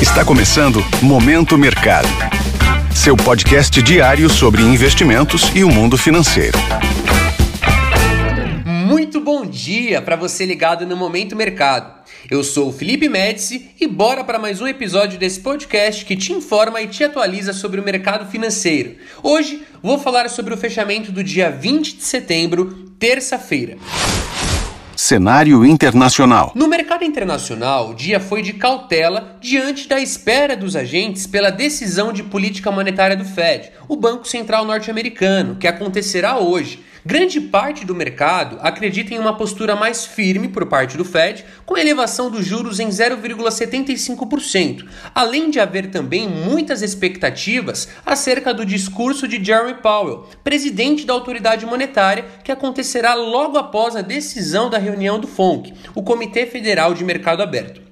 Está começando Momento Mercado. Seu podcast diário sobre investimentos e o mundo financeiro. Muito bom dia para você ligado no Momento Mercado. Eu sou o Felipe Médici e bora para mais um episódio desse podcast que te informa e te atualiza sobre o mercado financeiro. Hoje vou falar sobre o fechamento do dia 20 de setembro, terça-feira. Cenário internacional. No mercado internacional, o dia foi de cautela diante da espera dos agentes pela decisão de política monetária do Fed, o Banco Central norte-americano, que acontecerá hoje. Grande parte do mercado acredita em uma postura mais firme por parte do Fed, com elevação dos juros em 0,75%, além de haver também muitas expectativas acerca do discurso de Jeremy Powell, presidente da autoridade monetária, que acontecerá logo após a decisão da reunião do FONC, o Comitê Federal de Mercado Aberto.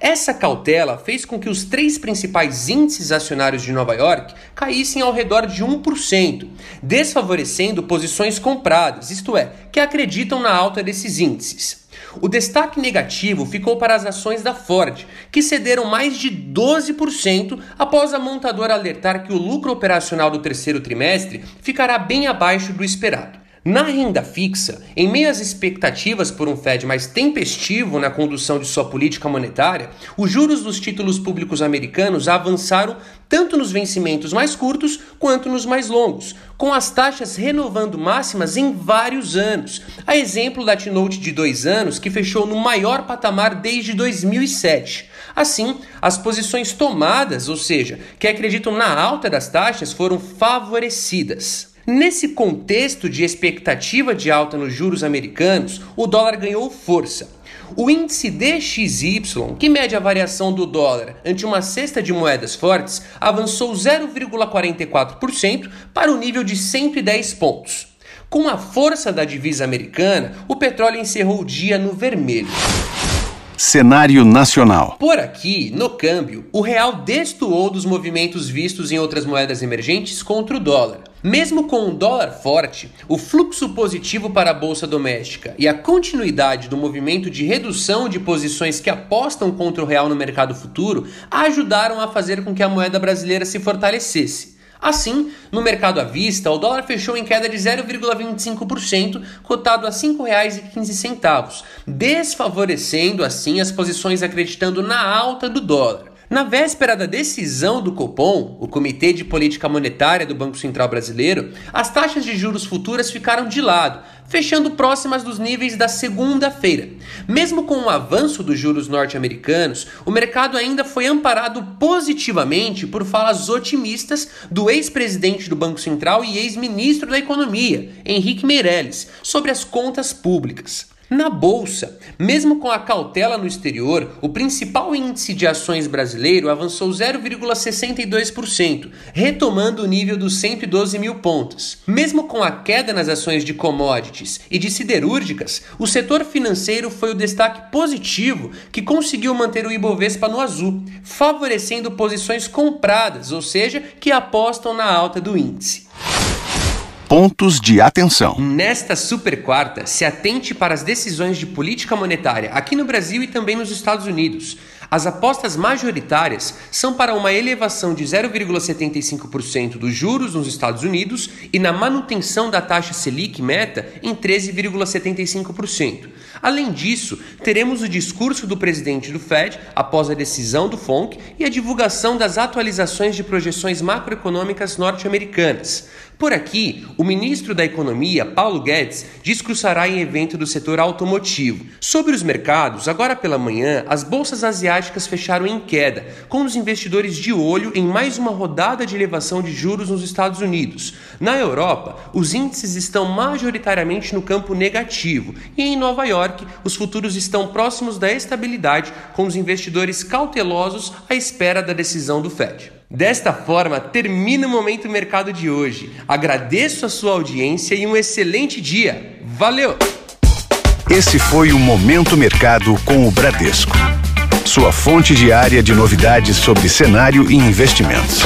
Essa cautela fez com que os três principais índices acionários de Nova York caíssem ao redor de 1%, desfavorecendo posições compradas, isto é, que acreditam na alta desses índices. O destaque negativo ficou para as ações da Ford, que cederam mais de 12% após a montadora alertar que o lucro operacional do terceiro trimestre ficará bem abaixo do esperado. Na renda fixa, em meio às expectativas por um Fed mais tempestivo na condução de sua política monetária, os juros dos títulos públicos americanos avançaram tanto nos vencimentos mais curtos quanto nos mais longos, com as taxas renovando máximas em vários anos. A exemplo da T-Note de dois anos, que fechou no maior patamar desde 2007. Assim, as posições tomadas, ou seja, que acreditam na alta das taxas, foram favorecidas. Nesse contexto de expectativa de alta nos juros americanos, o dólar ganhou força. O índice DXY, que mede a variação do dólar ante uma cesta de moedas fortes, avançou 0,44% para o nível de 110 pontos. Com a força da divisa americana, o petróleo encerrou o dia no vermelho. Cenário nacional. Por aqui, no câmbio, o real destoou dos movimentos vistos em outras moedas emergentes contra o dólar. Mesmo com o dólar forte, o fluxo positivo para a bolsa doméstica e a continuidade do movimento de redução de posições que apostam contra o real no mercado futuro ajudaram a fazer com que a moeda brasileira se fortalecesse. Assim, no mercado à vista, o dólar fechou em queda de 0,25%, cotado a R$ 5,15, desfavorecendo assim as posições acreditando na alta do dólar. Na véspera da decisão do Copom, o Comitê de Política Monetária do Banco Central Brasileiro, as taxas de juros futuras ficaram de lado, fechando próximas dos níveis da segunda-feira. Mesmo com o avanço dos juros norte-americanos, o mercado ainda foi amparado positivamente por falas otimistas do ex-presidente do Banco Central e ex-ministro da Economia, Henrique Meirelles, sobre as contas públicas. Na bolsa, mesmo com a cautela no exterior, o principal índice de ações brasileiro avançou 0,62%, retomando o nível dos 112 mil pontos. Mesmo com a queda nas ações de commodities e de siderúrgicas, o setor financeiro foi o destaque positivo que conseguiu manter o Ibovespa no azul, favorecendo posições compradas, ou seja, que apostam na alta do índice pontos de atenção. Nesta super quarta, se atente para as decisões de política monetária aqui no Brasil e também nos Estados Unidos. As apostas majoritárias são para uma elevação de 0,75% dos juros nos Estados Unidos e na manutenção da taxa Selic meta em 13,75%. Além disso, teremos o discurso do presidente do Fed após a decisão do FONC e a divulgação das atualizações de projeções macroeconômicas norte-americanas. Por aqui, o ministro da Economia, Paulo Guedes, discursará em evento do setor automotivo. Sobre os mercados, agora pela manhã, as bolsas asiáticas fecharam em queda, com os investidores de olho em mais uma rodada de elevação de juros nos Estados Unidos. Na Europa, os índices estão majoritariamente no campo negativo e em Nova York, os futuros estão próximos da estabilidade, com os investidores cautelosos à espera da decisão do Fed. Desta forma, termina o Momento Mercado de hoje. Agradeço a sua audiência e um excelente dia. Valeu! Esse foi o Momento Mercado com o Bradesco. Sua fonte diária de novidades sobre cenário e investimentos.